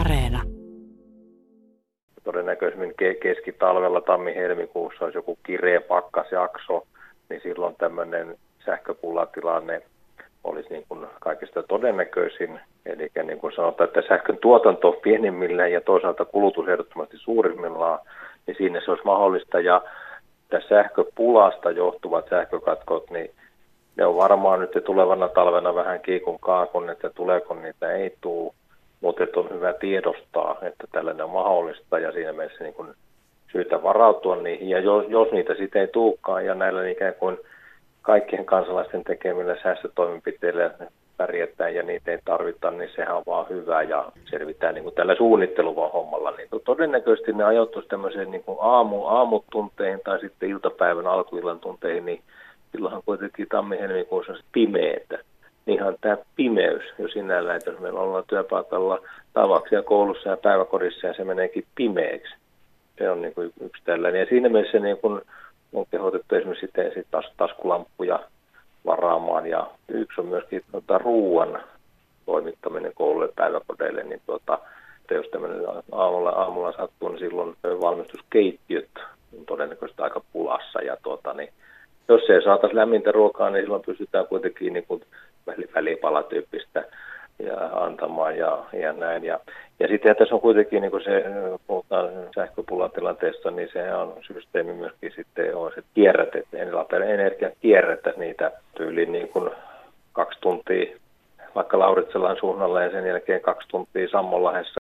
Areena. Todennäköisemmin keskitalvella tammi-helmikuussa olisi joku kireä pakkasjakso, niin silloin tämmöinen sähköpulatilanne olisi niin kuin kaikista todennäköisin. Eli niin kuin sanotaan, että sähkön tuotanto pienimmillään ja toisaalta kulutus ehdottomasti suurimmillaan, niin siinä se olisi mahdollista. Ja tästä sähköpulasta johtuvat sähkökatkot, niin ne on varmaan nyt tulevana talvena vähän kiikun kaakun, että tuleeko niitä ei tule, mutta on hyvä tiedostaa, että tällainen on mahdollista ja siinä mielessä niin kuin syytä varautua niihin. Ja jos, jos niitä sitten ei tulekaan ja näillä ikään kuin kaikkien kansalaisten tekemillä säästötoimenpiteillä pärjätään ja niitä ei tarvita, niin sehän on vaan hyvä ja selvitään niin kuin tällä suunnitteluvaa hommalla. Niin todennäköisesti ne ajoittuisi tämmöiseen niin kuin aamu, aamutunteihin tai sitten iltapäivän alkuillan tunteihin, niin silloinhan kuitenkin tammi-helmikuussa pimeetä. Niinhan tämä pimeys jo sinällään, että jos meillä ollaan työpaikalla tavaksi ja koulussa ja päiväkodissa ja se meneekin pimeäksi. Se on niin kuin yksi tällainen. Ja siinä mielessä niin kuin on kehotettu esimerkiksi sitten sit tas, taskulamppuja varaamaan ja yksi on myöskin tuota, ruoan toimittaminen koululle päiväkodeille, niin tuota, että jos tämmöinen aamulla, aamulla sattuu, niin silloin valmistuskeittiöt on todennäköisesti aika pulassa ja tuota, niin jos ei saataisiin lämmintä ruokaa, niin silloin pystytään kuitenkin niin kuin välipalatyyppistä ja antamaan ja, ja näin. Ja, ja sitten tässä on kuitenkin, niin kuin se, puhutaan sähköpulatilanteesta, niin se on systeemi myöskin sitten on se kierrät, että energia kierrätä niitä tyyliin niin kuin kaksi tuntia vaikka Lauritselan suunnalla ja sen jälkeen kaksi tuntia Sammolahdessa